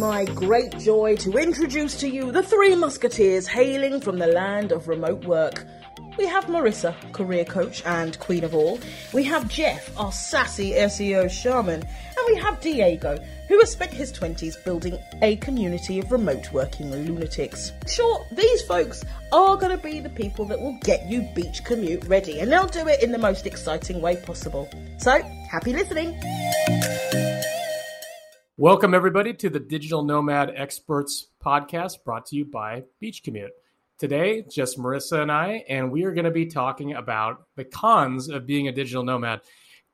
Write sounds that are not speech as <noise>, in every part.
my great joy to introduce to you the three musketeers hailing from the land of remote work. We have Marissa, career coach and queen of all. We have Jeff, our sassy SEO shaman. And we have Diego, who has spent his 20s building a community of remote working lunatics. Sure, these folks are going to be the people that will get you beach commute ready, and they'll do it in the most exciting way possible. So, happy listening! Welcome, everybody, to the Digital Nomad Experts podcast brought to you by Beach Commute. Today, just Marissa and I, and we are going to be talking about the cons of being a digital nomad.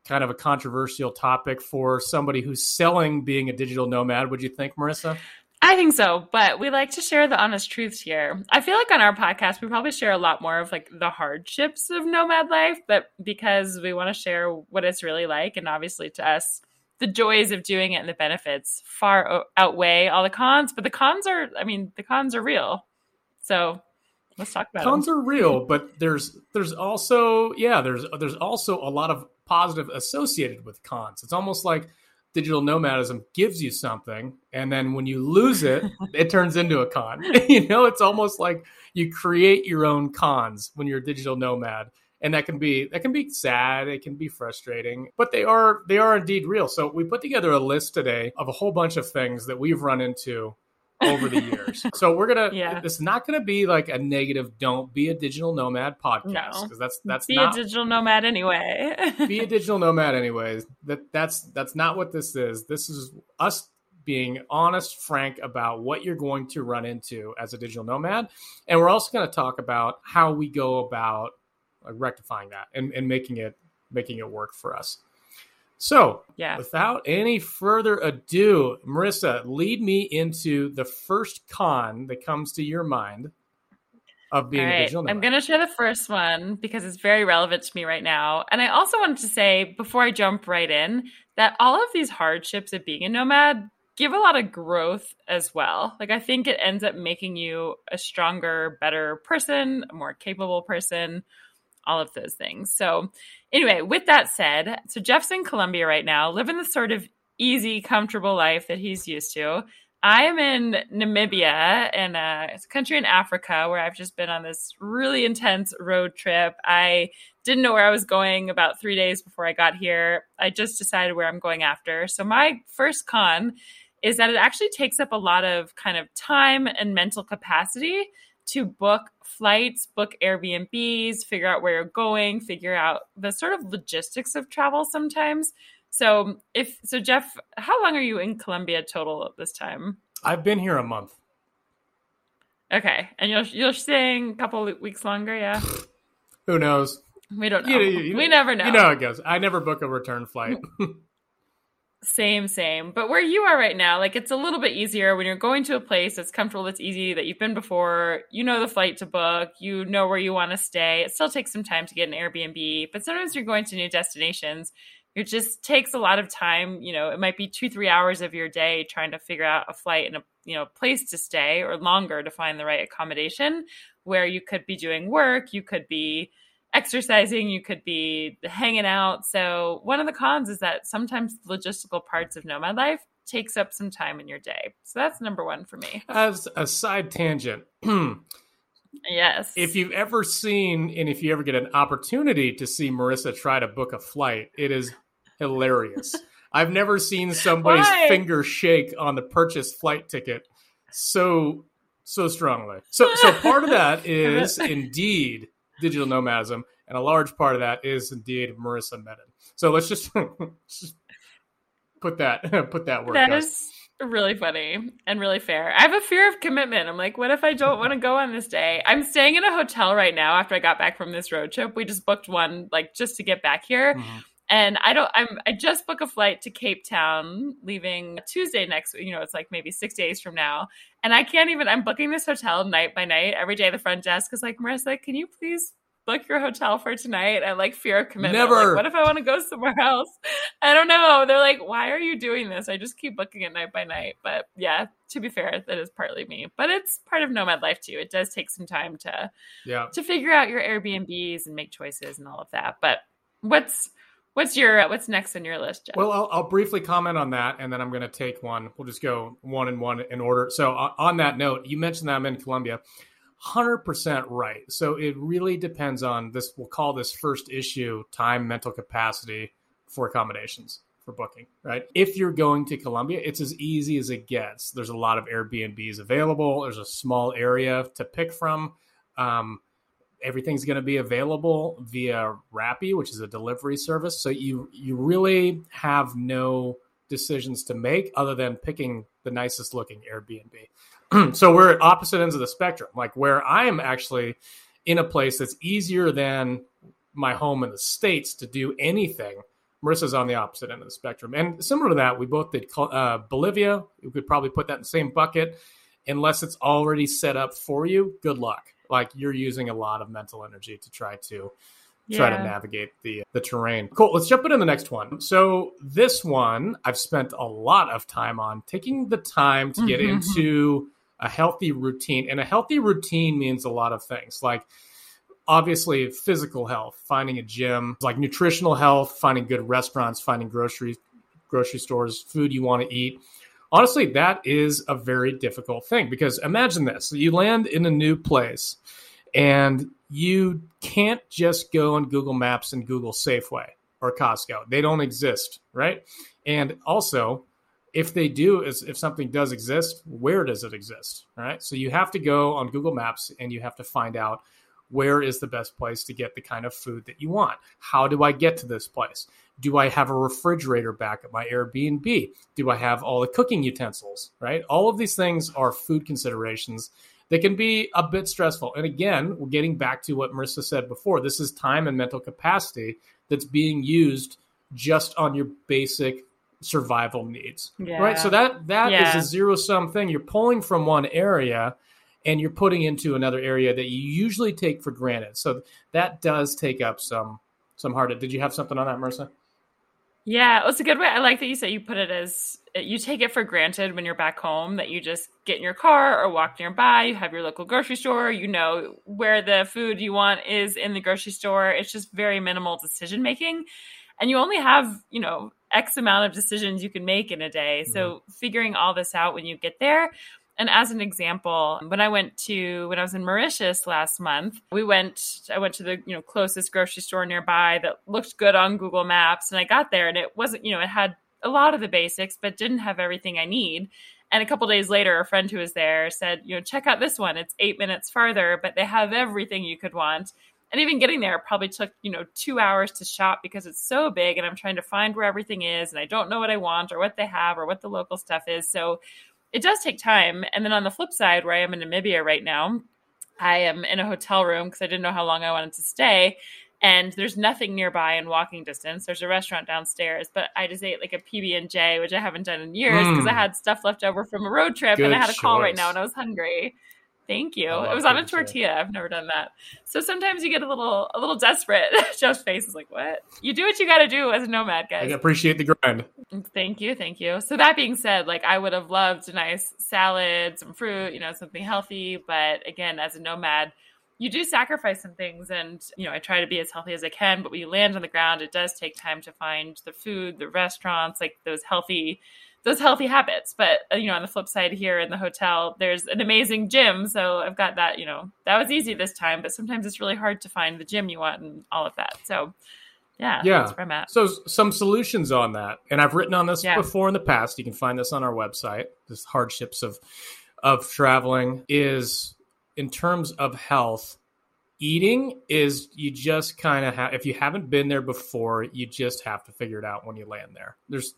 Kind of a controversial topic for somebody who's selling being a digital nomad. Would you think, Marissa? I think so, but we like to share the honest truths here. I feel like on our podcast, we probably share a lot more of like the hardships of nomad life, but because we want to share what it's really like, and obviously to us, the joys of doing it and the benefits far outweigh all the cons. But the cons are, I mean, the cons are real. So let's talk about cons them. are real, but there's there's also yeah there's there's also a lot of positive associated with cons. It's almost like digital nomadism gives you something and then when you lose it <laughs> it turns into a con <laughs> you know it's almost like you create your own cons when you're a digital nomad and that can be that can be sad it can be frustrating but they are they are indeed real so we put together a list today of a whole bunch of things that we've run into over the years. <laughs> So we're gonna. Yeah. It's not gonna be like a negative. Don't be a digital nomad podcast because no. that's that's be not, a digital nomad anyway. be a digital nomad anyways. That that's that's not what this is. This is us being honest, frank about what you're going to run into as a digital nomad, and we're also going to talk about how we go about Uh, rectifying that and, and making it making it work for us. So, yeah. without any further ado, Marissa, lead me into the first con that comes to your mind of being a digital nomad. I'm going to share the first one because it's very relevant to me right now. And I also wanted to say, before I jump right in, that all of these hardships of being a nomad give a lot of growth as well. Like, I think it ends up making you a stronger, better person, a more capable person, all of those things. So, anyway, with that said, so Jeff's in Colombia right now, living the sort of easy, comfortable life that he's used to. I am in Namibia, in a country in Africa, where I've just been on this really intense road trip. I didn't know where I was going about three days before I got here. I just decided where I'm going after. So, my first con is that it actually takes up a lot of kind of time and mental capacity to book flights, book Airbnbs, figure out where you're going, figure out the sort of logistics of travel sometimes. So, if so, Jeff, how long are you in Colombia total at this time? I've been here a month. Okay, and you're you're staying a couple weeks longer, yeah. <sighs> Who knows? We don't know. You, you, we never know. You know how it goes. I never book a return flight. <laughs> Same, same. But where you are right now, like it's a little bit easier when you're going to a place that's comfortable, that's easy, that you've been before. You know the flight to book, you know where you want to stay. It still takes some time to get an Airbnb, but sometimes you're going to new destinations. It just takes a lot of time. You know, it might be two, three hours of your day trying to figure out a flight and a you know place to stay, or longer to find the right accommodation. Where you could be doing work, you could be exercising, you could be hanging out. So, one of the cons is that sometimes logistical parts of nomad life takes up some time in your day. So, that's number one for me. <laughs> As a side tangent, <clears throat> yes. If you've ever seen and if you ever get an opportunity to see Marissa try to book a flight, it is hilarious. <laughs> I've never seen somebody's Why? finger shake on the purchased flight ticket so so strongly. So so part of that <laughs> is indeed digital nomadism, and a large part of that is indeed Marissa Medin. So let's just, <laughs> just put that <laughs> put that word. That is really funny and really fair. I have a fear of commitment. I'm like, what if I don't want to go on this day? I'm staying in a hotel right now after I got back from this road trip. We just booked one like just to get back here. Mm-hmm. And I don't I'm I just book a flight to Cape Town leaving Tuesday next you know, it's like maybe 6 days from now. And I can't even I'm booking this hotel night by night. Every day the front desk is like, "Marissa, can you please book your hotel for tonight. I like fear of commitment. Never. Like, what if I want to go somewhere else? I don't know. They're like, why are you doing this? I just keep booking it night by night. But yeah, to be fair, that is partly me. But it's part of nomad life too. It does take some time to yeah to figure out your Airbnbs and make choices and all of that. But what's What's your what's next on your list, Jeff? Well, I'll, I'll briefly comment on that, and then I'm going to take one. We'll just go one and one in order. So, uh, on that note, you mentioned that I'm in Colombia. 100% right. So it really depends on this. We'll call this first issue time, mental capacity for accommodations for booking, right? If you're going to Colombia, it's as easy as it gets. There's a lot of Airbnbs available, there's a small area to pick from. Um, everything's going to be available via Rappi, which is a delivery service. So you you really have no decisions to make other than picking the nicest looking Airbnb. <clears throat> so we're at opposite ends of the spectrum. Like where I am actually in a place that's easier than my home in the states to do anything Marissa's on the opposite end of the spectrum. And similar to that, we both did uh, Bolivia. We could probably put that in the same bucket. Unless it's already set up for you, good luck. Like you're using a lot of mental energy to try to try to navigate the the terrain. Cool. Let's jump into the next one. So this one I've spent a lot of time on taking the time to get mm-hmm. into a healthy routine. And a healthy routine means a lot of things. Like obviously physical health, finding a gym, like nutritional health, finding good restaurants, finding grocery grocery stores, food you want to eat. Honestly, that is a very difficult thing because imagine this. You land in a new place and you can't just go on Google Maps and Google Safeway or Costco. They don't exist, right? And also, if they do is if something does exist, where does it exist, right? So you have to go on Google Maps and you have to find out where is the best place to get the kind of food that you want? How do I get to this place? Do I have a refrigerator back at my Airbnb? Do I have all the cooking utensils, right? All of these things are food considerations that can be a bit stressful. And again, we're getting back to what Marissa said before. This is time and mental capacity that's being used just on your basic survival needs. Yeah. Right? So that that yeah. is a zero sum thing. You're pulling from one area and you're putting into another area that you usually take for granted. So that does take up some some hard. Did you have something on that, Marissa? Yeah, it was a good way. I like that you say you put it as you take it for granted when you're back home that you just get in your car or walk nearby. You have your local grocery store. You know where the food you want is in the grocery store. It's just very minimal decision making, and you only have you know x amount of decisions you can make in a day. Mm-hmm. So figuring all this out when you get there and as an example, when I went to when I was in Mauritius last month, we went I went to the, you know, closest grocery store nearby that looked good on Google Maps and I got there and it wasn't, you know, it had a lot of the basics but didn't have everything I need. And a couple days later, a friend who was there said, you know, check out this one. It's eight minutes farther, but they have everything you could want. And even getting there probably took, you know, two hours to shop because it's so big and I'm trying to find where everything is and I don't know what I want or what they have or what the local stuff is. So it does take time. And then on the flip side, where I am in Namibia right now, I am in a hotel room because I didn't know how long I wanted to stay. And there's nothing nearby in walking distance. There's a restaurant downstairs, but I just ate like a PB and J, which I haven't done in years because mm. I had stuff left over from a road trip, Good and I had a call right now, and I was hungry. Thank you. It was on a tortilla. I've never done that. So sometimes you get a little a little desperate. <laughs> Jeff's face is like, "What?" You do what you got to do as a nomad, guys. I appreciate the grind. Thank you, thank you. So that being said, like I would have loved a nice salad, some fruit, you know, something healthy. But again, as a nomad, you do sacrifice some things, and you know, I try to be as healthy as I can. But when you land on the ground, it does take time to find the food, the restaurants, like those healthy those healthy habits. But uh, you know, on the flip side here in the hotel, there's an amazing gym, so I've got that. You know, that was easy this time, but sometimes it's really hard to find the gym you want and all of that. So. Yeah, yeah. So some solutions on that, and I've written on this yeah. before in the past. You can find this on our website. This hardships of of traveling is in terms of health. Eating is you just kind of have if you haven't been there before, you just have to figure it out when you land there. There's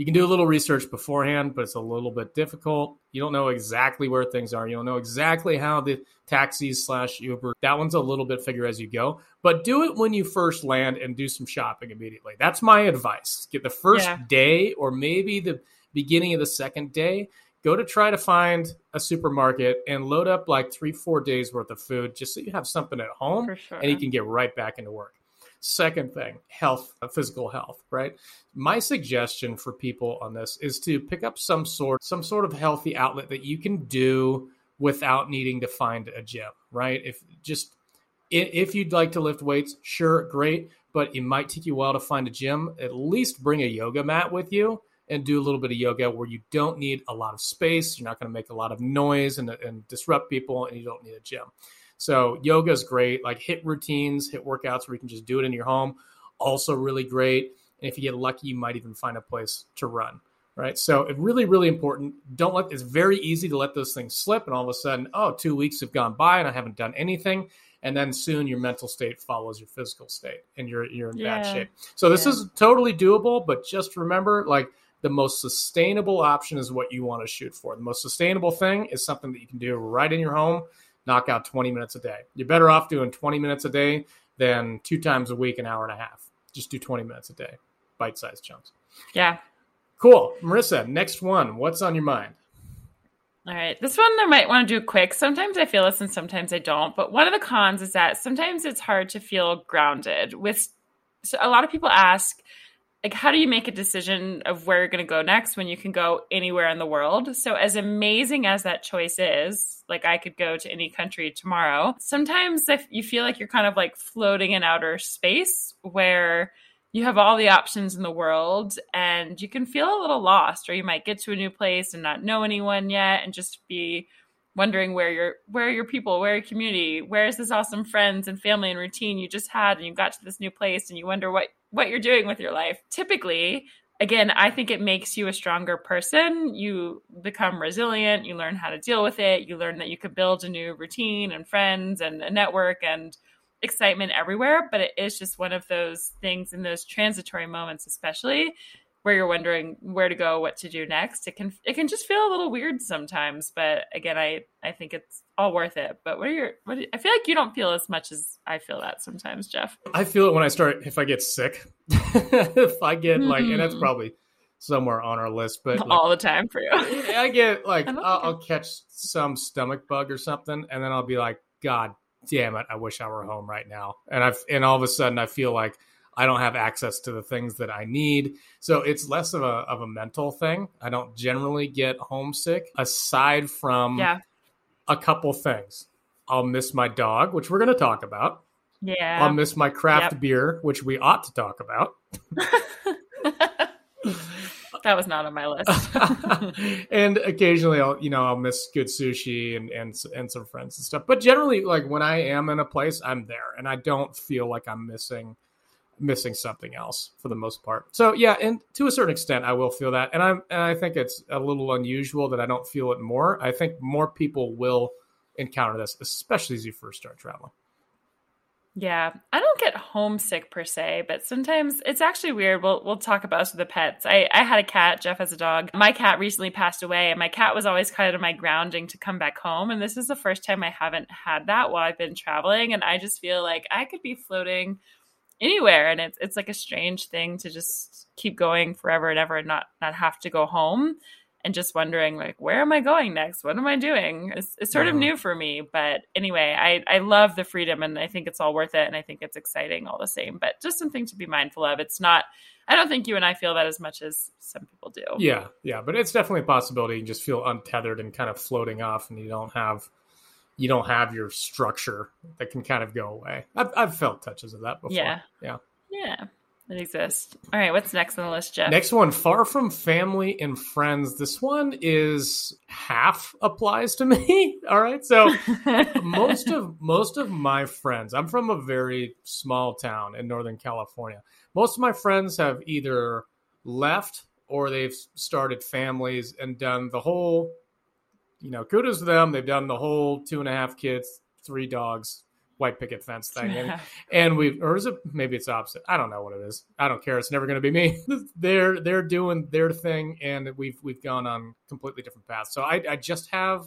you can do a little research beforehand, but it's a little bit difficult. You don't know exactly where things are. You don't know exactly how the taxis slash Uber. That one's a little bit figure as you go. But do it when you first land and do some shopping immediately. That's my advice. Get the first yeah. day or maybe the beginning of the second day. Go to try to find a supermarket and load up like three, four days worth of food just so you have something at home sure. and you can get right back into work. Second thing, health, uh, physical health, right? My suggestion for people on this is to pick up some sort some sort of healthy outlet that you can do without needing to find a gym, right? If just If you'd like to lift weights, sure, great, but it might take you a while to find a gym. At least bring a yoga mat with you and do a little bit of yoga where you don't need a lot of space. You're not going to make a lot of noise and, and disrupt people, and you don't need a gym. So yoga is great. Like HIIT routines, HIIT workouts where you can just do it in your home, also really great. And if you get lucky, you might even find a place to run. Right. So it's really, really important. Don't let it's very easy to let those things slip and all of a sudden, oh, two weeks have gone by and I haven't done anything. And then soon your mental state follows your physical state and you're you're in yeah. bad shape. So this yeah. is totally doable, but just remember like the most sustainable option is what you want to shoot for. The most sustainable thing is something that you can do right in your home, knock out 20 minutes a day. You're better off doing 20 minutes a day than two times a week, an hour and a half. Just do 20 minutes a day, bite sized chunks. Yeah. Cool. Marissa, next one. What's on your mind? All right. This one I might want to do quick. Sometimes I feel this and sometimes I don't. But one of the cons is that sometimes it's hard to feel grounded. With so a lot of people ask, like how do you make a decision of where you're going to go next when you can go anywhere in the world? So as amazing as that choice is like i could go to any country tomorrow sometimes if you feel like you're kind of like floating in outer space where you have all the options in the world and you can feel a little lost or you might get to a new place and not know anyone yet and just be wondering where your where your people where your community where's this awesome friends and family and routine you just had and you got to this new place and you wonder what what you're doing with your life. Typically, again, I think it makes you a stronger person. You become resilient, you learn how to deal with it, you learn that you can build a new routine and friends and a network and excitement everywhere. But it is just one of those things in those transitory moments, especially where you're wondering where to go, what to do next. It can it can just feel a little weird sometimes, but again, I I think it's all worth it. But what are your what? I feel like you don't feel as much as I feel that sometimes, Jeff. I feel it when I start if I get sick. <laughs> if I get like, and that's hmm. probably somewhere on our list, but like, all the time for you. I get like I I'll, I'll catch some stomach bug or something, and then I'll be like, God damn it, I wish I were home right now. And I've and all of a sudden I feel like I don't have access to the things that I need. So it's less of a of a mental thing. I don't generally get homesick aside from yeah. A couple things. I'll miss my dog, which we're going to talk about. Yeah. I'll miss my craft yep. beer, which we ought to talk about. <laughs> that was not on my list. <laughs> and occasionally I'll, you know, I'll miss good sushi and, and and some friends and stuff. But generally like when I am in a place, I'm there and I don't feel like I'm missing missing something else for the most part. So yeah, and to a certain extent, I will feel that, and I'm and I think it's a little unusual that I don't feel it more. I think more people will encounter this, especially as you first start traveling. Yeah, I don't get homesick per se, but sometimes it's actually weird. We'll we'll talk about us with the pets. I I had a cat. Jeff has a dog. My cat recently passed away, and my cat was always kind of my grounding to come back home. And this is the first time I haven't had that while I've been traveling, and I just feel like I could be floating anywhere and it's it's like a strange thing to just keep going forever and ever and not not have to go home and just wondering like where am i going next? What am i doing? It's, it's sort of mm-hmm. new for me but anyway i i love the freedom and i think it's all worth it and i think it's exciting all the same but just something to be mindful of. It's not i don't think you and i feel that as much as some people do. Yeah yeah but it's definitely a possibility. You just feel untethered and kind of floating off and you don't have you don't have your structure that can kind of go away. I've, I've felt touches of that before. Yeah. Yeah. Yeah. It exists. All right, what's next on the list, Jeff? Next one, far from family and friends. This one is half applies to <laughs> me. All right, so <laughs> most of most of my friends. I'm from a very small town in Northern California. Most of my friends have either left or they've started families and done the whole you know, kudos to them. They've done the whole two and a half kids, three dogs, white picket fence thing. And, <laughs> and we've, or is it, maybe it's opposite. I don't know what it is. I don't care. It's never going to be me. <laughs> they're, they're doing their thing and we've, we've gone on completely different paths. So I, I just have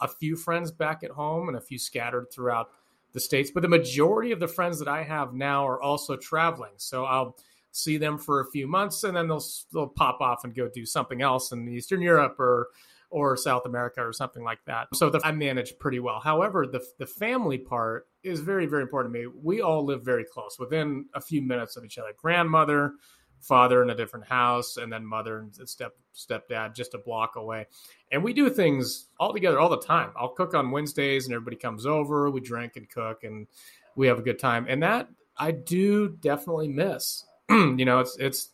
a few friends back at home and a few scattered throughout the States, but the majority of the friends that I have now are also traveling. So I'll, see them for a few months and then they'll they'll pop off and go do something else in Eastern Europe or or South America or something like that. So the, I manage pretty well. However, the the family part is very very important to me. We all live very close, within a few minutes of each other. Grandmother, father in a different house, and then mother and step stepdad just a block away. And we do things all together all the time. I'll cook on Wednesdays, and everybody comes over. We drink and cook and we have a good time. And that I do definitely miss. <clears throat> you know, it's it's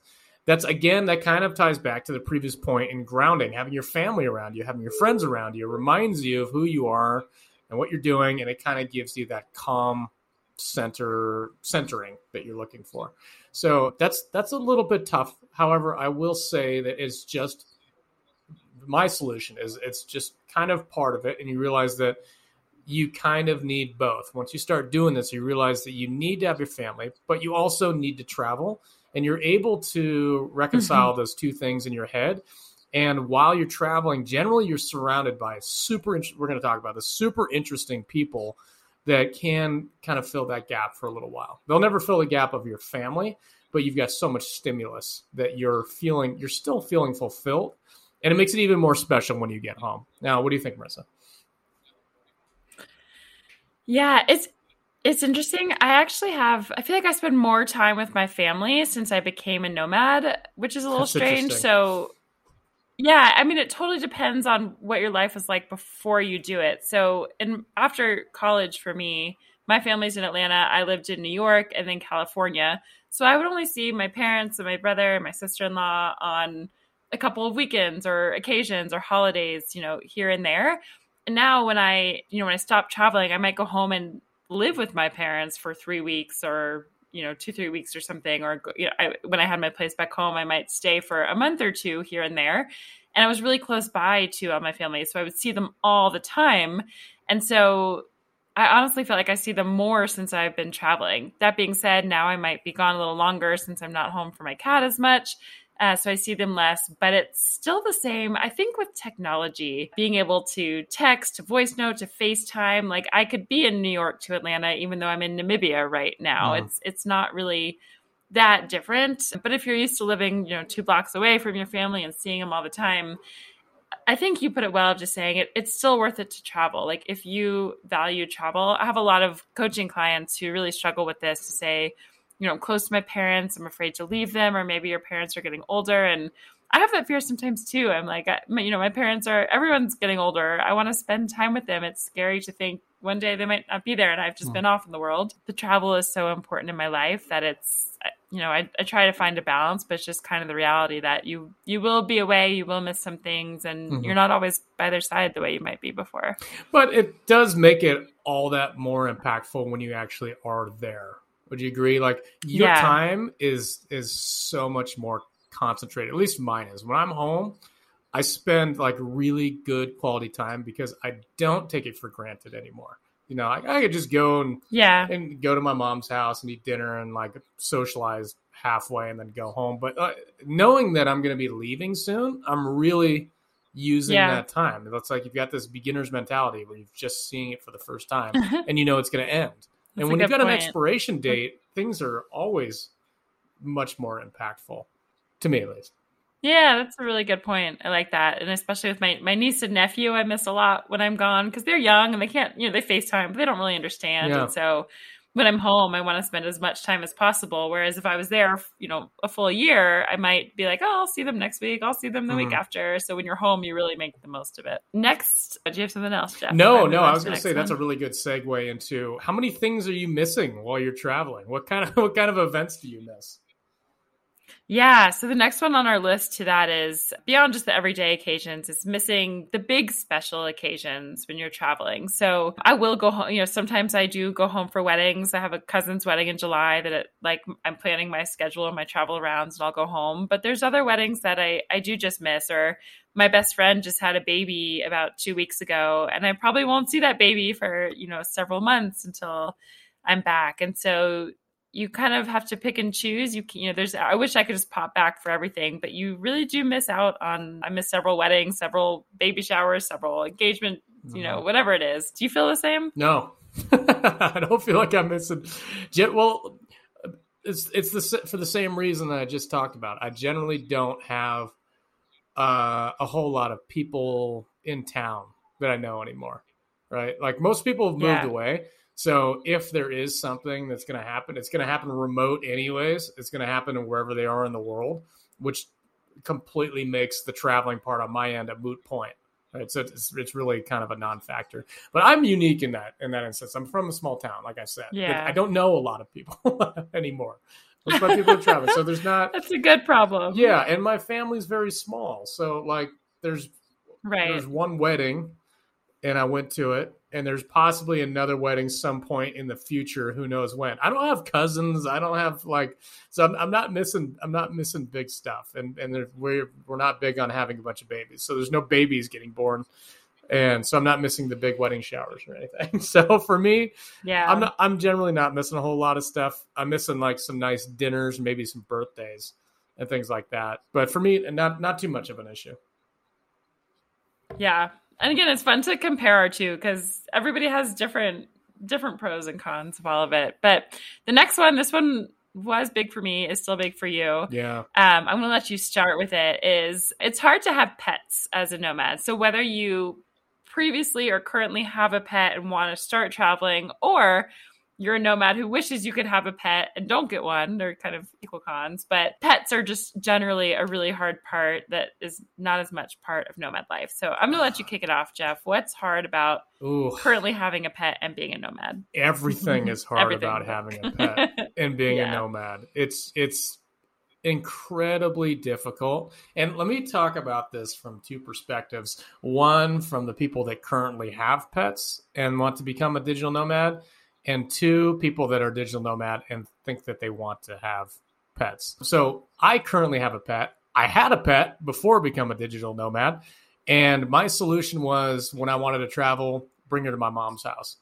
that's again that kind of ties back to the previous point in grounding having your family around you having your friends around you. Reminds you of who you are and what you're doing and it kind of gives you that calm center centering that you're looking for. So that's that's a little bit tough. However i will say that it's just my solution is it's just kind of part of it and you realize that you kind of need both. Once you start doing this you realize that you need to have your family but you also need to travel and you're able to reconcile mm-hmm. those two things in your head. And while you're traveling generally you're surrounded by super we're going to talk about this super interesting people that can kind of fill that gap for a little while. They'll never fill the gap of your family but you've got so much stimulus that you're feeling you're still feeling fulfilled and it makes it even more special when you get home. Now what do you think marissa? Yeah it's it's interesting. I actually have, I feel like I spend more time with my family since I became a nomad, which is a little That's strange. So, yeah, I mean, it totally depends on what your life was like before you do it. So, and after college for me, my family's in Atlanta. I lived in New York and then California. So I would only see my parents and my brother and my sister in law on a couple of weekends or occasions or holidays, you know, here and there. And now when I, you know, when I stop traveling, I might go home and live with my parents for three weeks or you know two three weeks or something or you know I, when i had my place back home i might stay for a month or two here and there. And i was really close by to all my family so i would see them all the time. And so i honestly feel like i see them more since i've been traveling. That being said now i might be gone a little longer since i'm not home for my cat as much uh, so I see them less, but it's still the same. I think with technology, being able to text, to voice note, to FaceTime, like I could be in New York to Atlanta, even though I'm in Namibia right now. Uh-huh. It's it's not really that different. But if you're used to living, you know, two blocks away from your family and seeing them all the time, I think you put it well of just saying it, it's still worth it to travel. Like if you value travel, I have a lot of coaching clients who really struggle with this to say, you know, I'm close to my parents. I'm afraid to leave them, or maybe your parents are getting older. And I have that fear sometimes too. I'm like, I, you know, my parents are, everyone's getting older. I want to spend time with them. It's scary to think one day they might not be there and I've just mm. been off in the world. The travel is so important in my life that it's, you know, I, I try to find a balance, but it's just kind of the reality that you, you will be away, you will miss some things, and mm-hmm. you're not always by their side the way you might be before. But it does make it all that more impactful when you actually are there would you agree? Like your yeah. time is is so much more concentrated. At least mine is. When I'm home, I spend like really good quality time because I don't take it for granted anymore. You know, I, I could just go and yeah, and go to my mom's house and eat dinner and like socialize halfway and then go home. But uh, knowing that I'm going to be leaving soon, I'm really using yeah. that time. It's like you've got this beginner's mentality where you've just seeing it for the first time <laughs> and you know it's going to end and when you've got point. an expiration date, things are always much more impactful, to me at least. Yeah, that's a really good point. I like that, and especially with my my niece and nephew, I miss a lot when I'm gone because they're young and they can't, you know, they Facetime, but they don't really understand, yeah. and so when I'm home, I want to spend as much time as possible. Whereas if I was there, you know, a full year, I might be like, oh, I'll see them next week. I'll see them the mm-hmm. week after. So when you're home, you really make the most of it. Next, do you have something else, Jeff? No, no. I was going to say one? that's a really good segue into how many things are you missing while you're traveling? What kind of <laughs> what kind of events do you miss? Yeah. So the next one on our list to that is beyond just the everyday occasions, it's missing the big special occasions when you're traveling. So I will go home, you know, sometimes I do go home for weddings. I have a cousin's wedding in July that it, like I'm planning my schedule and my travel rounds and I'll go home. But there's other weddings that I, I do just miss or my best friend just had a baby about two weeks ago and I probably won't see that baby for, you know, several months until I'm back. And so you kind of have to pick and choose. You can, you know, there's, I wish I could just pop back for everything, but you really do miss out on, I miss several weddings, several baby showers, several engagement, you know, mm-hmm. whatever it is. Do you feel the same? No, <laughs> I don't feel like I'm missing. Well, it's, it's the, for the same reason that I just talked about. I generally don't have uh, a whole lot of people in town that I know anymore. Right. Like most people have moved yeah. away. So if there is something that's going to happen, it's going to happen remote anyways. It's going to happen wherever they are in the world, which completely makes the traveling part on my end a moot point. Right? So it's, it's really kind of a non-factor. But I'm unique in that in that instance. I'm from a small town, like I said. Yeah. I don't know a lot of people <laughs> anymore. Most of my people are traveling, so there's not. <laughs> That's a good problem. Yeah, and my family's very small, so like there's Right. there's one wedding, and I went to it, and there's possibly another wedding some point in the future. Who knows when? I don't have cousins. I don't have like, so I'm, I'm not missing. I'm not missing big stuff, and and we're we're not big on having a bunch of babies. So there's no babies getting born, and so I'm not missing the big wedding showers or anything. <laughs> So for me, Yeah. I'm not. I'm generally not missing a whole lot of stuff. I'm missing like some nice dinners, maybe some birthdays and things like that. But for me, not not too much of an issue. Yeah. And again, it's fun to compare our two because everybody has different different pros and cons of all of it. But the next one, this one was big for me, is still big for you. Yeah. Um, I'm going to let you start with it. Is it's hard to have pets as a nomad. So whether you previously or currently have a pet and want to start traveling, or you're a nomad who wishes you could have a pet and don't get one, they're kind of equal cons. But pets are just generally a really hard part that is not as much part of nomad life. So I'm going to let you kick it off, Jeff. What's hard about Ooh, currently having a pet and being a nomad? everything <laughs> is hard Everything. about having a pet and <laughs> being Yeah. a nomad. It's it's incredibly difficult. And let me talk about this from two perspectives. One from the people that currently have pets and want to become a digital nomad, and two people that are digital nomad and think that they want to have pets. So I currently have a pet. I had a pet before become a digital nomad, and my solution was when I wanted to travel, bring her to my mom's house.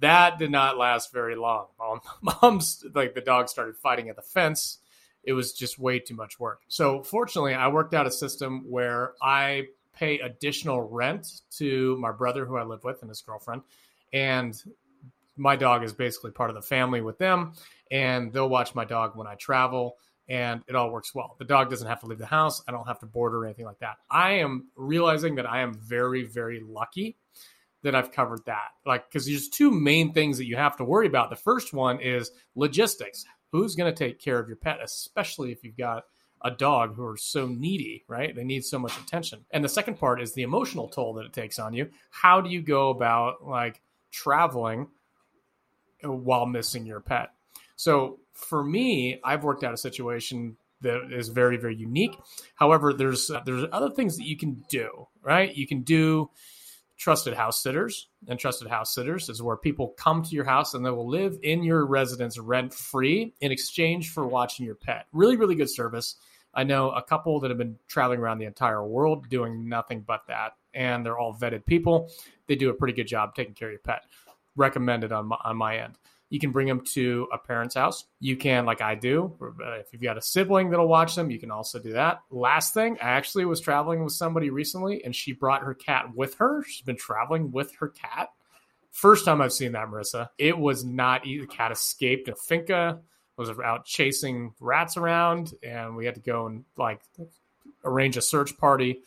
That did not last very long. Mom, <laughs> mom's like the dog started fighting at the fence. It was just way too much work. So fortunately, I worked out a system where I pay additional rent to my brother who I live with and his girlfriend, and my dog is basically part of the family with them, and they'll watch my dog when I travel, and it all works well. The dog doesn't have to leave the house. I don't have to board or anything like that. I am realizing that I am very, very lucky that I've covered that. Like, because there's two main things that you have to worry about. The first one is logistics. Who's going to take care of your pet, especially if you've got a dog who are so needy, right? They need so much attention. And the second part is the emotional toll that it takes on you. How do you go about like traveling while missing your pet? So for me, I've worked out a situation that is very, very unique. However, there's uh, there's other things that you can do, right? You can do trusted house sitters, and trusted house sitters is where people come to your house and they will live in your residence rent free in exchange for watching your pet. Really, really good service. I know a couple that have been traveling around the entire world doing nothing but that, and they're all vetted people. They do a pretty good job taking care of your pet. Recommended on my, on my end. You can bring them to a parent's house. You can, like I do, uh, if you've got a sibling that'll watch them, you can also do that. Last thing, I actually was traveling with somebody recently and she brought her cat with her. She's been traveling with her cat. First time I've seen that, Marissa. It was not. The cat escaped. A finca was out chasing rats around, and we had to go and like arrange a search party.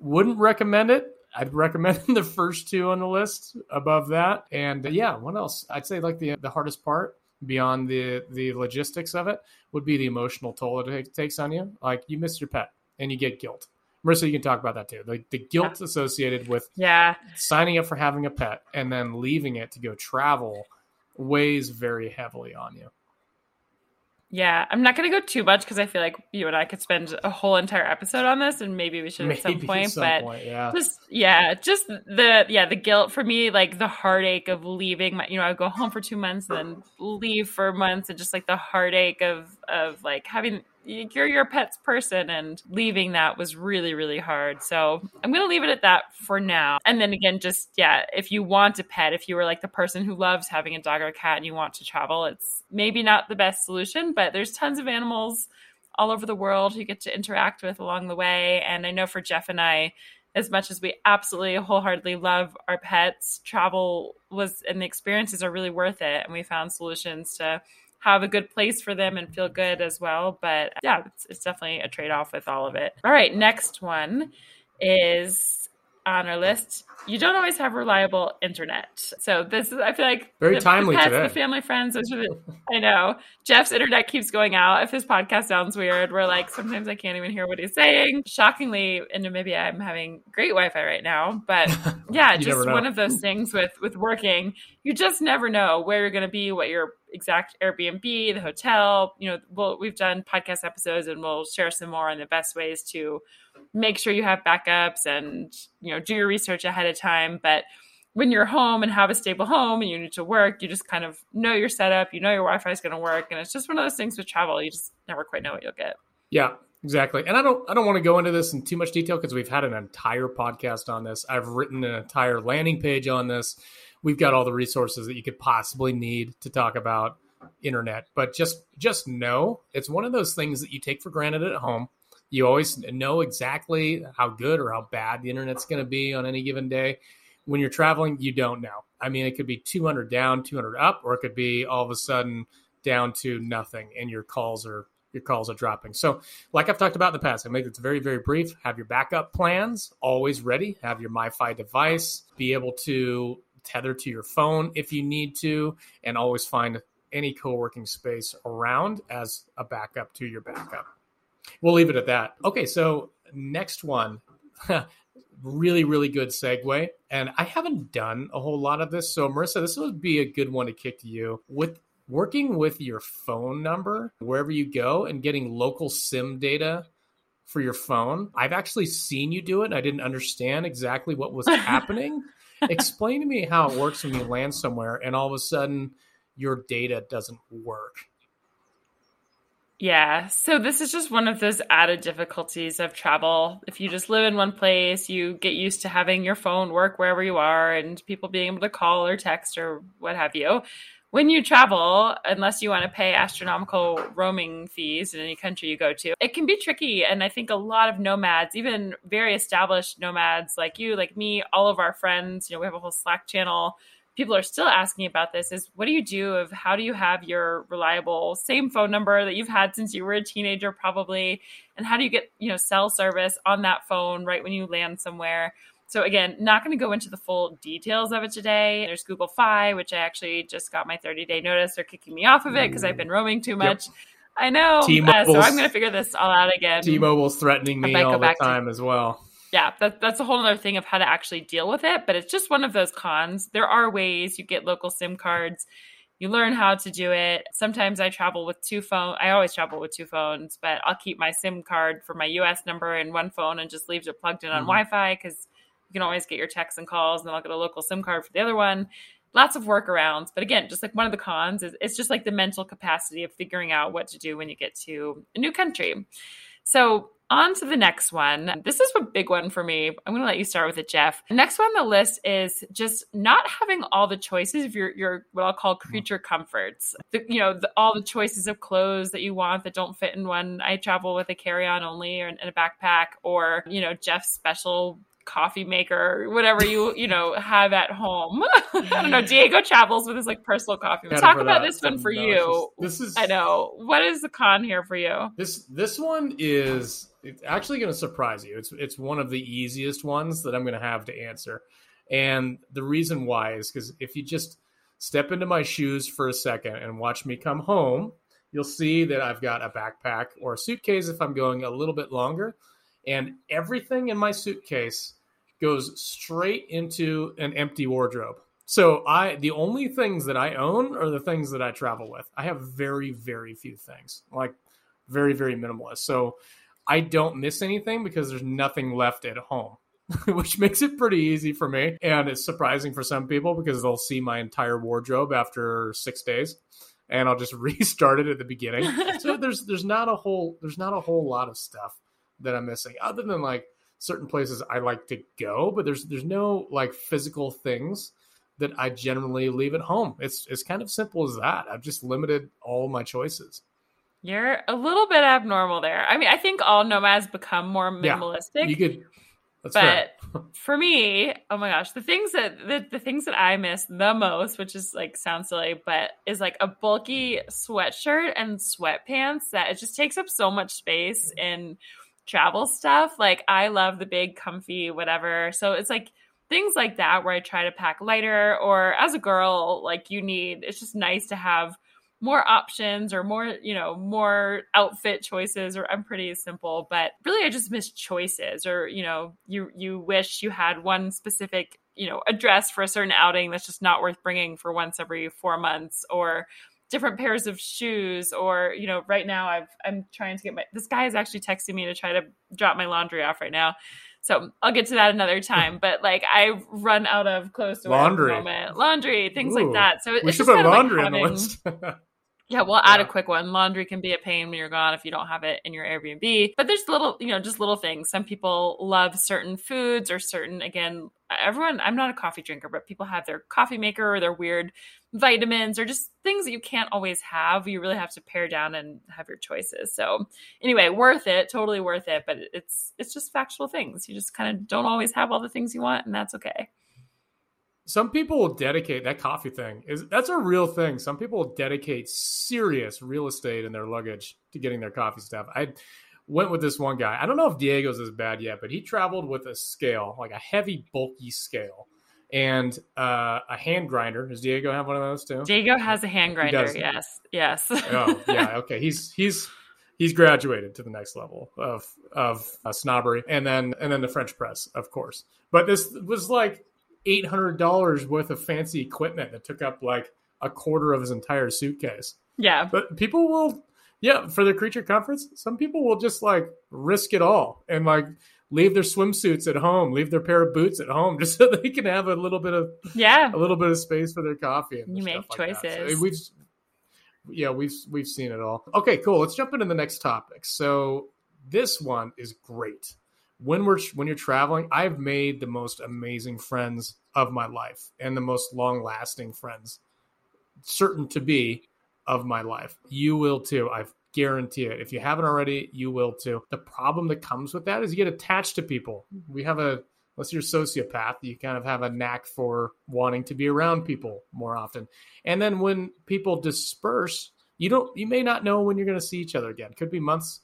Wouldn't recommend it. I'd recommend <laughs> the first two on the list above that. And uh, yeah, what else? I'd say like the the hardest part beyond the the logistics of it would be the emotional toll it takes on you. Like you miss your pet and you get guilt. Marissa, you can talk about that too. Like the guilt associated with Yeah. signing up for having a pet and then leaving it to go travel weighs very heavily on you. Yeah, I'm not going to go too much because I feel like you and I could spend a whole entire episode on this, and maybe we should at some point. some but point, yeah. just yeah, just the yeah the guilt for me, like the heartache of leaving. My, you know, I would go home for two months and then leave for months, and just like the heartache of of like having you're your pet's person and leaving that was really really hard. So i'm going to leave it at that for now. And then again just yeah if you want a pet if you were like the person who loves having a dog or a cat and you want to travel it's maybe not the best solution but there's tons of animals all over the world you get to interact with along the way. And i know for jeff and i as much as we absolutely wholeheartedly love our pets travel was and the experiences are really worth it. And we found solutions to have a good place for them and feel good as well. But yeah, it's, it's definitely a trade off with all of it. All right, next one is on our list, you don't always have reliable internet. So this is, I feel like, very the, timely the pets, today. The family friends, those are the, I know Jeff's internet keeps going out. If his podcast sounds weird, we're like sometimes I can't even hear what he's saying. Shockingly, in Namibia, I'm having great Wi-Fi right now. But <laughs> yeah, just one of those things with with working. You just never know where you're going to be, what your exact Airbnb, the hotel. You know, we'll, we've done podcast episodes, and we'll share some more on the best ways to make sure you have backups and you know do your research ahead of time. But when you're home and have a stable home and you need to work you just kind of know your setup you know your wi-fi is going to work and it's just one of those things with travel you just never quite know what you'll get. Yeah exactly. And i don't i don't want to go into this in too much detail because we've had an entire podcast on this. I've written an entire landing page on this we've got all the resources that you could possibly need to talk about internet but just just know it's one of those things that you take for granted at home you always know exactly how good or how bad the internet's going to be on any given day. When you're traveling, you don't know. I mean, it could be 200 down, 200 up, or it could be all of a sudden down to nothing, and your calls are your calls are dropping. So, like I've talked about in the past, I make it very, very brief. Have your backup plans always ready. Have your MiFi device. Be able to tether to your phone if you need to, and always find any co-working space around as a backup to your backup. We'll leave it at that. Okay, so next one. <laughs> really, really good segue. And I haven't done a whole lot of this. So, Marissa, this would be a good one to kick to you. With working with your phone number wherever you go and getting local SIM data for your phone, I've actually seen you do it. I didn't understand exactly what was <laughs> happening. Explain to me how it works when you land somewhere and all of a sudden your data doesn't work. Yeah. So this is just one of those added difficulties of travel. If you just live in one place, you get used to having your phone work wherever you are and people being able to call or text or what have you. When you travel, unless you want to pay astronomical roaming fees in any country you go to, it can be tricky. And I think a lot of nomads, even very established nomads like you, like me, all of our friends, you know, we have a whole Slack channel people are still asking about this is what do you do of how do you have your reliable same phone number that you've had since you were a teenager probably and how do you get you know cell service on that phone right when you land somewhere so again not going to go into the full details of it today there's google fi which i actually just got my 30 day notice they're kicking me off of it because i've been roaming too much yep. i know uh, so i'm going to figure this all out again t-mobile's threatening me all the time to- as well yeah, that, that's a whole other thing of how to actually deal with it. But it's just one of those cons. There are ways you get local SIM cards. You learn how to do it. Sometimes I travel with two phones. I always travel with two phones, but I'll keep my SIM card for my US number in one phone and just leave it plugged in on mm-hmm. Wi Fi because you can always get your texts and calls, and then I'll get a local SIM card for the other one. Lots of workarounds. But again, just like one of the cons is it's just like the mental capacity of figuring out what to do when you get to a new country. So on to the next one. This is a big one for me. I'm going to let you start with it, Jeff. next one on the list is just not having all the choices of your, your what I'll call creature comforts. The, you know, the, all the choices of clothes that you want that don't fit in one. I travel with a carry on only or in a backpack, or, you know, Jeff's special coffee maker, whatever you you know have at home. <laughs> I don't know. <laughs> Diego travels with his like personal coffee. Talk about that. this one for you. This is I know. What is the con here for you? This this one is it's actually going to surprise you. It's it's one of the easiest ones that I'm going to have to answer, and the reason why is because if you just step into my shoes for a second and watch me come home, you'll see that I've got a backpack or a suitcase if I'm going a little bit longer and everything in my suitcase goes straight into an empty wardrobe. So I the only things that I own are the things that I travel with. I have very very few things. Like very very minimalist. So I don't miss anything because there's nothing left at home. <laughs> which makes it pretty easy for me and it's surprising for some people because they'll see my entire wardrobe after 6 days and I'll just <laughs> restart it at the beginning. <laughs> so there's there's not a whole there's not a whole lot of stuff that I'm missing, other than like certain places I like to go, but there's there's no like physical things that I generally leave at home. It's it's kind of simple as that. I've just limited all my choices. You're a little bit abnormal there. I mean, I think all nomads become more minimalistic. Yeah, you could but for me, oh my gosh, the things that the, the things that I miss the most, which is like sounds silly, but is like a bulky sweatshirt and sweatpants that it just takes up so much space in travel stuff. Like I love the big comfy whatever. So it's like things like that where I try to pack lighter or as a girl like you need it's just nice to have more options or more, you know, more outfit choices or I'm pretty simple, but really I just miss choices or, you know, you you wish you had one specific, you know, address for a certain outing that's just not worth bringing for once every 4 months or different pairs of shoes or you know right now i've i'm trying to get my this guy is actually texting me to try to drop my laundry off right now. So i'll get to that another <laughs> time but like i run out of clothes to laundry. moment. laundry things Ooh, like that. So we should put laundry like having, on the list <laughs> Yeah, we'll add yeah. a quick one. Laundry can be a pain when you're gone if you don't have it in your Airbnb. But there's little, you know, just little things. Some people love certain foods or certain, again, everyone, I'm not a coffee drinker, but people have their coffee maker or their weird vitamins or just things that you can't always have. You really have to pare down and have your choices. So anyway, worth it, totally worth it. But it's it's just factual things. You just kind of don't always have all the things you want, and that's okay some people will dedicate that coffee thing is that's a real thing. Some people will dedicate serious real estate in their luggage to getting their coffee stuff. I went with this one guy. I don't know if diego's as bad yet but he traveled with a scale like a heavy bulky scale and uh, a hand grinder. Does diego have one of those too? Diego has a hand grinder yes yes. Oh yeah okay. He's he's he's graduated to the next level of of uh, snobbery. And then and then the french press of course. But this was like eight hundred dollars worth of fancy equipment that took up like a quarter of his entire suitcase. Yeah, but people will, yeah, for the creature conference, some people will just like risk it all and like leave their swimsuits at home, leave their pair of boots at home, <laughs> just so they can have a little bit of yeah, a little bit of space for their coffee. And you make like choices. So we've yeah, we've we've seen it all. Okay, cool. Let's jump into the next topic. So this one is great when we're when you're traveling, I've made the most amazing friends of my life and the most long lasting friends, certain to be of my life. You will too. I guarantee it. If you haven't already, you will too. The problem that comes with that is you get attached to people. Mm-hmm. We have a unless you're a sociopath, you kind of have a knack for wanting to be around people more often. And then when people disperse, you don't you may not know when you're going to see each other again. Could be months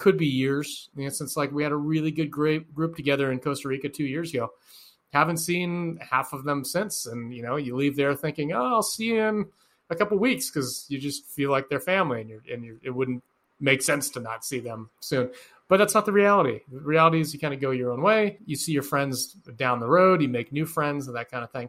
could be years. Since like we had a really good great group together in Costa Rica two years ago. Haven't seen half of them since, and you know, you leave there thinking, "Oh, I'll see you in a couple weeks," because you just feel like they're family, and you're and you're, it wouldn't make sense to not see them soon. But that's not the reality. The reality is you kind of go your own way. You see your friends down the road. You make new friends and that kind of thing,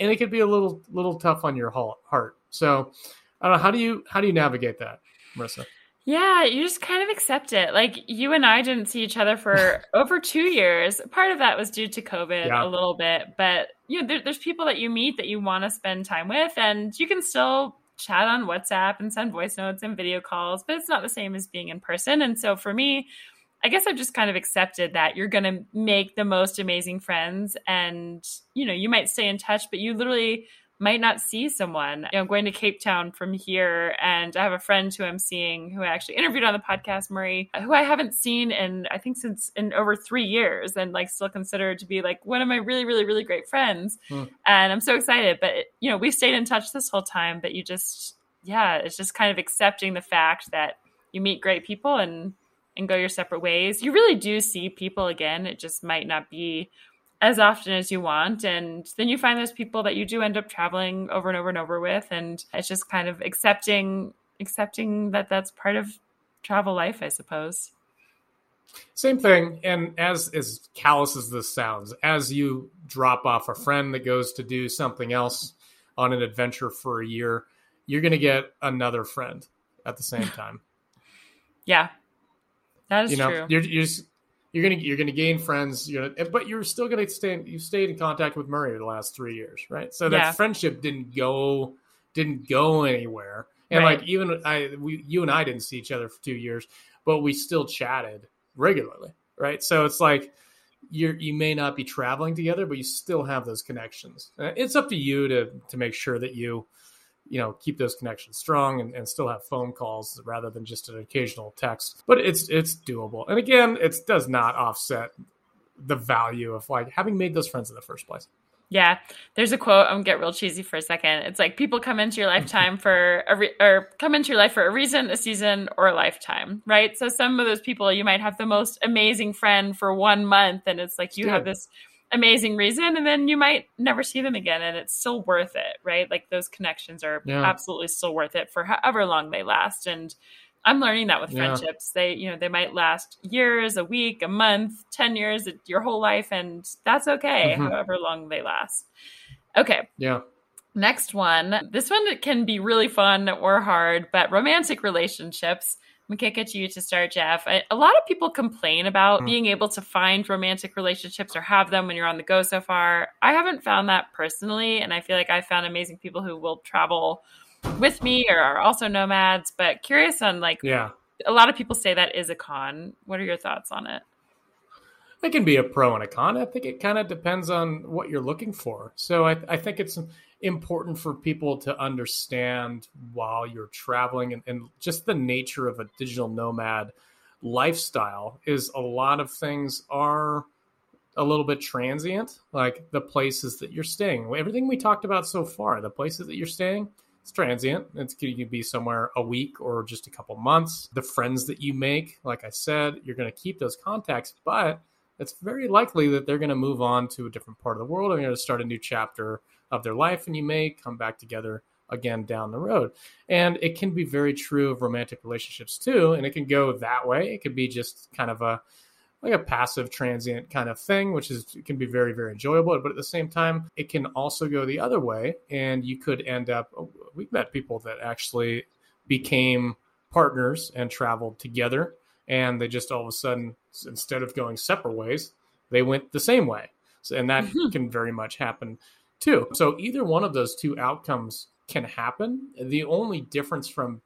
and it could be a little little tough on your heart. So, I don't know. How do you how do you navigate that, Marissa? Yeah, you just kind of accept it. Like you and I didn't see each other for <laughs> over two years. Part of that was due to COVID yeah. a little bit, but you know, there, there's people that you meet that you want to spend time with, and you can still chat on WhatsApp and send voice notes and video calls, but it's not the same as being in person. And so for me, I guess I've just kind of accepted that you're going to make the most amazing friends, and you know, you might stay in touch, but you literally might not see someone. You know, I'm going to Cape Town from here, and I have a friend who I'm seeing who I actually interviewed on the podcast, Murray, who I haven't seen in I think since in over three years, and like still considered to be like one of my really, really, really great friends. Hmm. And I'm so excited. But you know, we stayed in touch this whole time. But you just, yeah, it's just kind of accepting the fact that you meet great people and and go your separate ways. You really do see people again. It just might not be as often as you want and then you find those people that you do end up traveling over and over and over with and it's just kind of accepting accepting that that's part of travel life i suppose. Same thing and as as callous as this sounds as you drop off a friend that goes to do something else on an adventure for a year you're going to get another friend at the same <laughs> time. Yeah. That is you know, true. You're, you're just, you're gonna you're gonna gain friends. You're gonna, but you're still gonna stay. In, you stayed in contact with Murray the last three years, right? So that yeah. friendship didn't go didn't go anywhere. And right. like even I, we, you and I didn't see each other for two years, but we still chatted regularly, right? So it's like you you may not be traveling together, but you still have those connections. Uh, it's up to you to to make sure that you you know keep those connections strong and, and still have phone calls rather than just an occasional text but it's it's doable and again it does not offset the value of like having made those friends in the first place Yeah, there's a quote. I'm gonna get real cheesy for a second. It's like people come into your lifetime for a re- or come into your life for a reason, a season, or a lifetime, right? So some of those people, you might have the most amazing friend for one month, and it's like you have this amazing reason, and then you might never see them again, and it's still worth it, right? Like those connections are Yeah. absolutely still worth it for however long they last, and I'm learning that with Yeah. friendships. They, you know, they might last years, a week, a month, 10 years, your whole life, and that's okay, Mhm. however long they last. Okay, Yeah. next one. This one can be really fun or hard, but romantic relationships. Kick it to you to start, Jeff. I, a lot of people complain about Mm. being able to find romantic relationships or have them when you're on the go so far. I haven't found that personally, and I feel like I found amazing people who will travel with me or are also nomads. But curious on like Yeah. a lot of people say that is a con. What are your thoughts on it? It can be a pro and a con. I think it kind of depends on what you're looking for. So I, I think it's important for people to understand while you're traveling and, and just the nature of a digital nomad lifestyle is a lot of things are a little bit transient, like the places that you're staying. Everything we talked about so far, the places that you're staying, it's transient. It's you can be somewhere a week or just a couple months. The friends that you make, like I said, you're going to keep those contacts, but it's very likely that they're going to move on to a different part of the world and you're going to start a new chapter of their life, and you may come back together again down the road. And it can be very true of romantic relationships too, and it can go that way. It could be just kind of a like a passive transient kind of thing, which is can be very very enjoyable. But at the same time, it can also go the other way, and you could end up. Oh, we've met people that actually became partners and traveled together, and they just all of a sudden, instead of going separate ways, they went the same way. So, and that mm-hmm. can very much happen too. So either one of those two outcomes can happen. The only difference from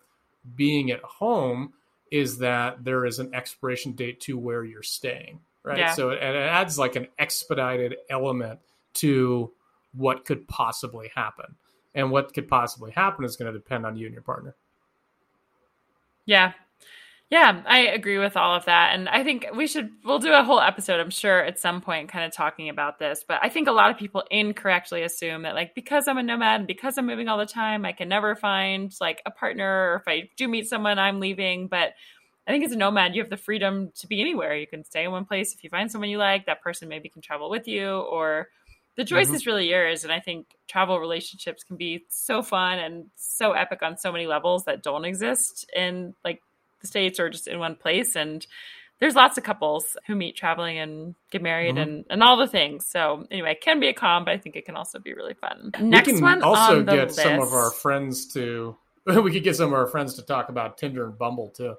being at home is that there is an expiration date to where you're staying, right? Yeah. So it, it adds like an expedited element to what could possibly happen. And what could possibly happen is going to depend on you and your partner. Yeah. Yeah, I agree with all of that. And I think we should, we'll do a whole episode, I'm sure, at some point, kind of talking about this. But I think a lot of people incorrectly assume that, like, because I'm a nomad and because I'm moving all the time, I can never find like a partner. Or if I do meet someone, I'm leaving. But I think as a nomad, you have the freedom to be anywhere. You can stay in one place. If you find someone you like, that person maybe can travel with you, or the choice Mhm. is really yours. And I think travel relationships can be so fun and so epic on so many levels that don't exist in like the states or just in one place and there's lots of couples who meet traveling and get married Mhm. and, and all the things so anyway it can be a con but i think it can also be really fun next we can one also get some of our friends to <laughs> we could get some of our friends to talk about tinder and bumble too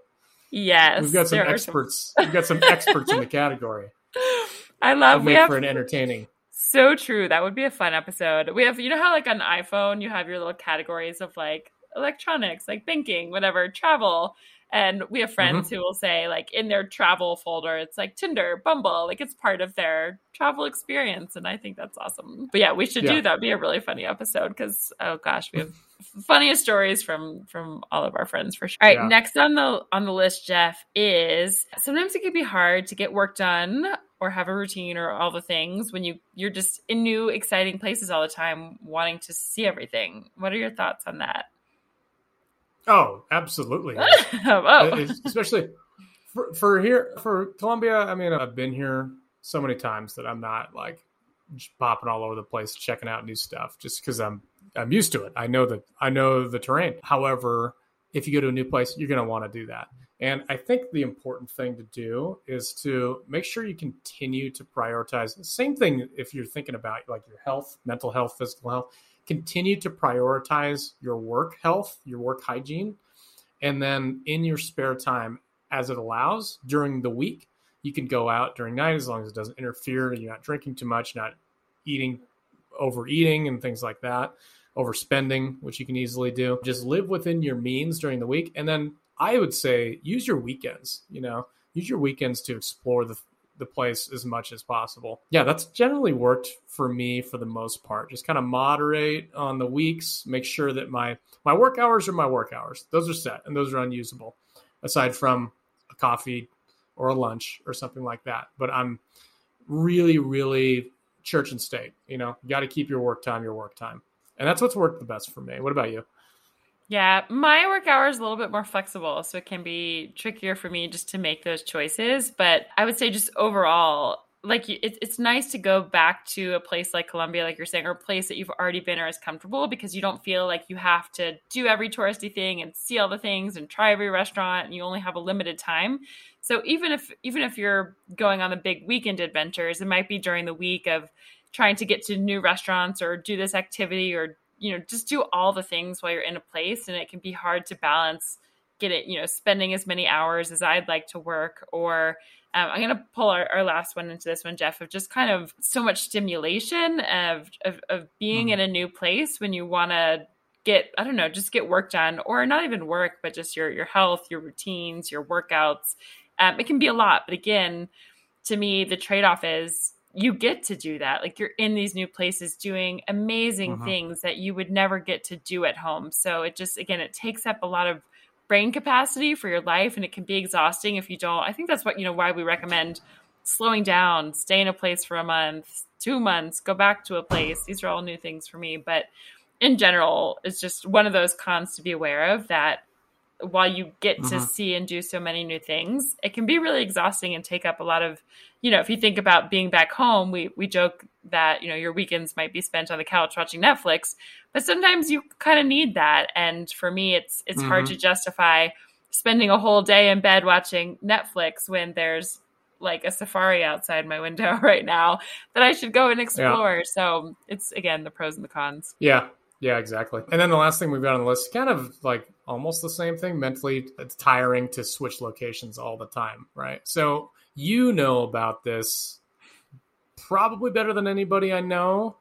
yes we've got some experts we've got some experts in the category <laughs> i love we have for an entertaining So true. That would be a fun episode. We have, you know, how like on iPhone, you have your little categories of like electronics, like banking, whatever, travel. And we have friends Mm-hmm. who will say, like, in their travel folder, it's like Tinder, Bumble, like it's part of their travel experience. And I think that's awesome. But yeah, we should Yeah. do that. Be a really funny episode because, oh gosh, we have funniest stories from from all of our friends for sure. All right, Yeah. next on the on the list, Jeff, is sometimes it can be hard to get work done or have a routine or all the things when you you're just in new exciting places all the time wanting to see everything what are your thoughts on that oh absolutely <laughs> oh especially for, for here for Colombia. I mean, I've been here so many times that I'm not like popping all over the place checking out new stuff just because I'm I'm used to it. I know that I know the terrain. However, if you go to a new place, you're going to want to do that. And I think the important thing to do is to make sure you continue to prioritize. The same thing if you're thinking about like your health, mental health, physical health. Continue to prioritize your work health, your work hygiene, and then in your spare time, as it allows during the week, you can go out during night as long as it doesn't interfere. And you're not drinking too much, not eating, overeating, and things like that, overspending, which you can easily do. Just live within your means during the week, and then I would say use your weekends. You know, use your weekends to explore the the place as much as possible. Yeah, that's generally worked for me for the most part. Just kind of moderate on the weeks, make sure that my my work hours are my work hours. Those are set and those are unusable aside from a coffee or a lunch or something like that. But I'm really really church and state. You know, you got to keep your work time your work time, and that's what's worked the best for me. What about you? Yeah, my work hour is a little bit more flexible, so it can be trickier for me just to make those choices. But I would say, just overall, like it, it's nice to go back to a place like Colombia, like you're saying, or a place that you've already been or is comfortable because you don't feel like you have to do every touristy thing and see all the things and try every restaurant, and you only have a limited time. So even if even if you're going on the big weekend adventures, it might be during the week of trying to get to new restaurants or do this activity or you know just do all the things while you're in a place, and it can be hard to balance get it you know spending as many hours as I'd like to work or um, I'm going to pull our, our, last one into this one, Jeff, of just kind of so much stimulation of, of, of being mm. in a new place when you want to get, I don't know, just get work done or not even work, but just your, your health, your routines, your workouts. Um, it can be a lot. But again, to me, the trade off is you get to do that. Like you're in these new places doing amazing mm-hmm. things that you would never get to do at home. So it just, again, it takes up a lot of brain capacity for your life and it can be exhausting if you don't. I think that's what, you know, why we recommend slowing down, stay in a place for a month, two months, go back to a place. These are all new things for me. But in general, it's just one of those cons to be aware of that while you get to mm-hmm. see and do so many new things, it can be really exhausting and take up a lot of, you know, if you think about being back home, we we joke that, you know, your weekends might be spent on the couch watching Netflix, but sometimes you kind of need that. And for me, it's it's mm-hmm. hard to justify spending a whole day in bed watching Netflix when there's like a safari outside my window <laughs> right now that I should go and explore. Yeah. So it's again the pros and the cons. Yeah, yeah, exactly. And then the last thing we've got on the list, kind of like almost the same thing. Mentally, it's tiring to switch locations all the time, right? So you know about this probably better than anybody I know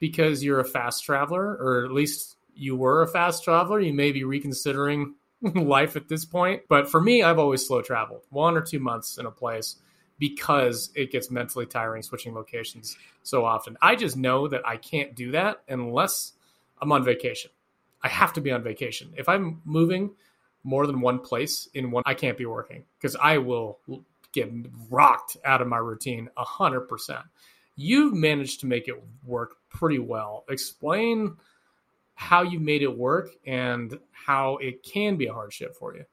because you're a fast traveler, or at least you were a fast traveler. You may be reconsidering <laughs> life at this point. But for me, I've always slow traveled one or two months in a place because it gets mentally tiring switching locations so often. I just know that I can't do that unless I'm on vacation. I have to be on vacation. If I'm moving more than one place in one, I can't be working because I will get rocked out of my routine a hundred percent. You've managed to make it work pretty well. Explain how you made it work and how it can be a hardship for you.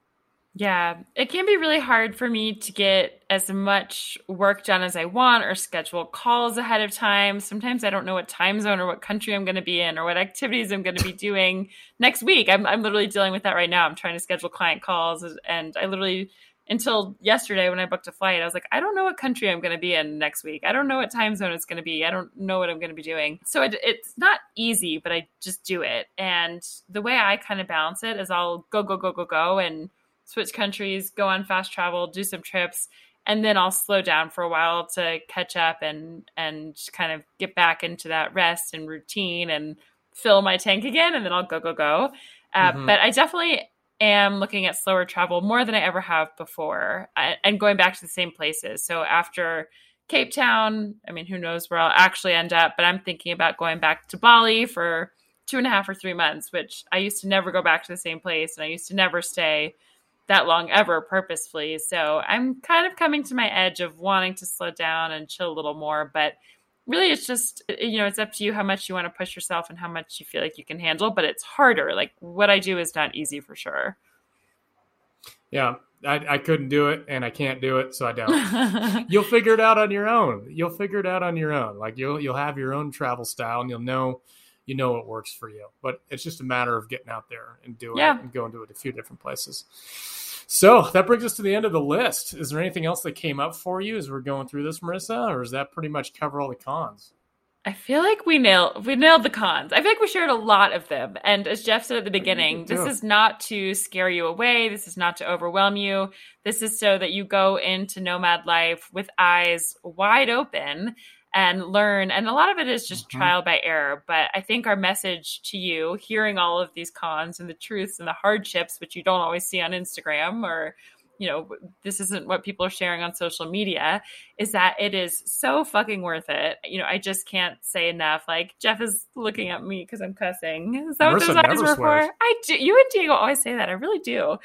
Yeah, it can be really hard for me to get as much work done as I want or schedule calls ahead of time. Sometimes I don't know what time zone or what country I'm going to be in or what activities I'm going to be doing next week. I'm, I'm literally dealing with that right now. I'm trying to schedule client calls. And I literally, until yesterday when I booked a flight, I was like, I don't know what country I'm going to be in next week. I don't know what time zone it's going to be. I don't know what I'm going to be doing. So it, it's not easy, but I just do it. And the way I kind of balance it is I'll go, go, go, go, go. And switch countries, go on fast travel, do some trips, and then I'll slow down for a while to catch up and and kind of get back into that rest and routine and fill my tank again, and then I'll go go go. Uh, mm-hmm. But I definitely am looking at slower travel more than I ever have before, and going back to the same places. So after Cape Town, I mean, who knows where I'll actually end up, but I'm thinking about going back to Bali for two and a half or three months, which I used to never go back to the same place and I used to never stay that long ever purposefully. So I'm kind of coming to my edge of wanting to slow down and chill a little more. But really, it's just, you know, it's up to you how much you want to push yourself and how much you feel like you can handle. But it's harder. Like what I do is not easy for sure. Yeah. I, I couldn't do it and I can't do it, so I don't. <laughs> you'll figure it out on your own. You'll figure it out on your own. Like you'll you'll have your own travel style and you'll know you know what works for you. But it's just a matter of getting out there and doing yeah. it and going to a few different places. So that brings us to the end of the list. Is there anything else that came up for you as we're going through this, Marissa, or does that pretty much cover all the cons? I feel like we nailed we nailed the cons. I feel like we shared a lot of them. And as Jeff said at the beginning, this is not to scare you away. This is not to overwhelm you. This is so that you go into nomad life with eyes wide open and learn. And a lot of it is just mm-hmm. trial by error. But I think our message to you, hearing all of these cons and the truths and the hardships, which you don't always see on Instagram or you know, this isn't what people are sharing on social media, is that it is so fucking worth it. You know, I just can't say enough. Like Jeff is looking at me because I'm cussing. Is that Marissa what those eyes were for? I do. You and Diego always say that. I really do.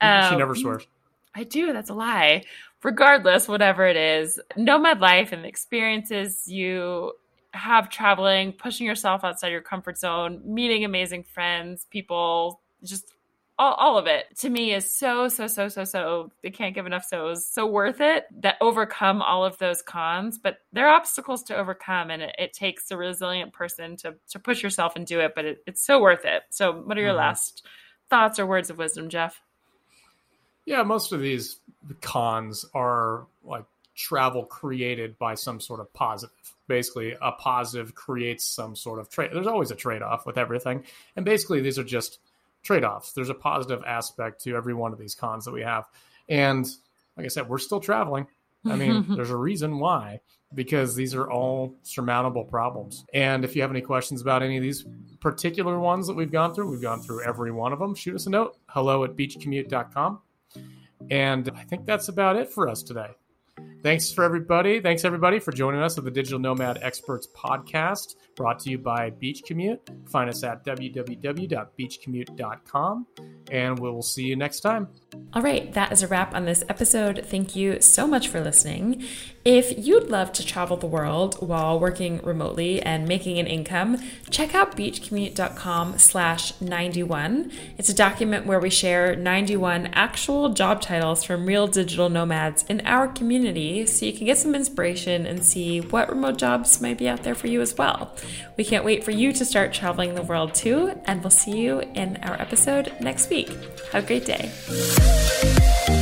Um, she never swears. I do. That's a lie regardless, whatever it is, nomad life and the experiences you have traveling, pushing yourself outside your comfort zone, meeting amazing friends, people, just all, all of it to me is so so so so so they can't give enough so's so worth it that overcome all of those cons but there are obstacles to overcome and it, it takes a resilient person to to push yourself and do it but it, it's so worth it so what are your mm-hmm. last thoughts or words of wisdom jeff yeah most of these cons are like travel created by some sort of positive basically a positive creates some sort of trade there's always a trade-off with everything and basically these are just trade offs. There's a positive aspect to every one of these cons that we have. And like I said, we're still traveling. I mean, <laughs> there's a reason why, because these are all surmountable problems. And if you have any questions about any of these particular ones that we've gone through, we've gone through every one of them. Shoot us a note hello at beachcommute.com. And I think that's about it for us today. Thanks for everybody. Thanks everybody for joining us at the Digital Nomad Experts podcast brought to you by Beach Commute. Find us at www.beachcommute.com and we'll see you next time. All right, that is a wrap on this episode. Thank you so much for listening. If you'd love to travel the world while working remotely and making an income, check out beachcommute.com slash 91. It's a document where we share 91 actual job titles from real digital nomads in our community so you can get some inspiration and see what remote jobs might be out there for you as well. We can't wait for you to start traveling the world too, and we'll see you in our episode next week. Have a great day.